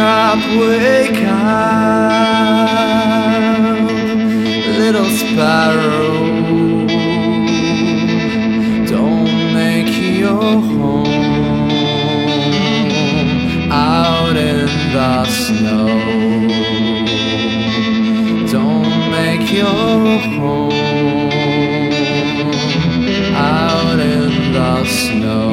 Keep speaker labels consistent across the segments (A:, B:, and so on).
A: up, wake up, little sparrow. Don't make your home out in the snow. Don't make your home out in the snow.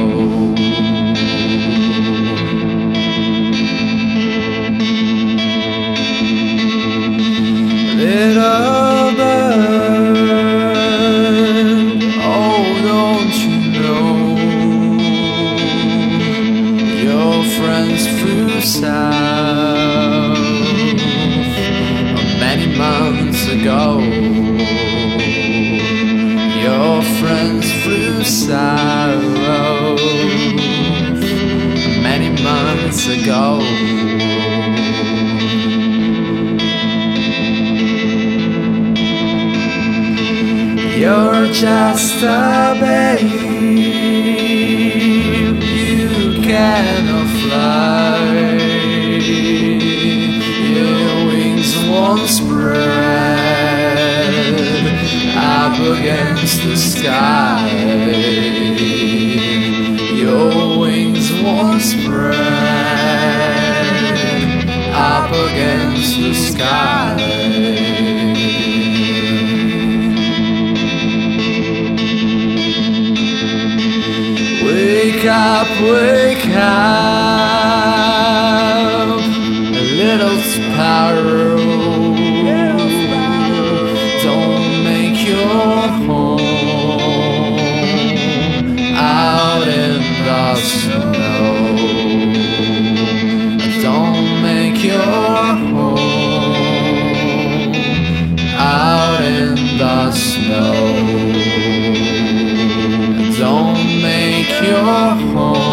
A: Little bird, oh, don't you know your friends flew south many months ago? Your friends flew south many months ago. You're just a babe, you cannot fly. Your wings won't spread up against the sky. Your wings won't spread up against the sky. Wake up, wake up. your home.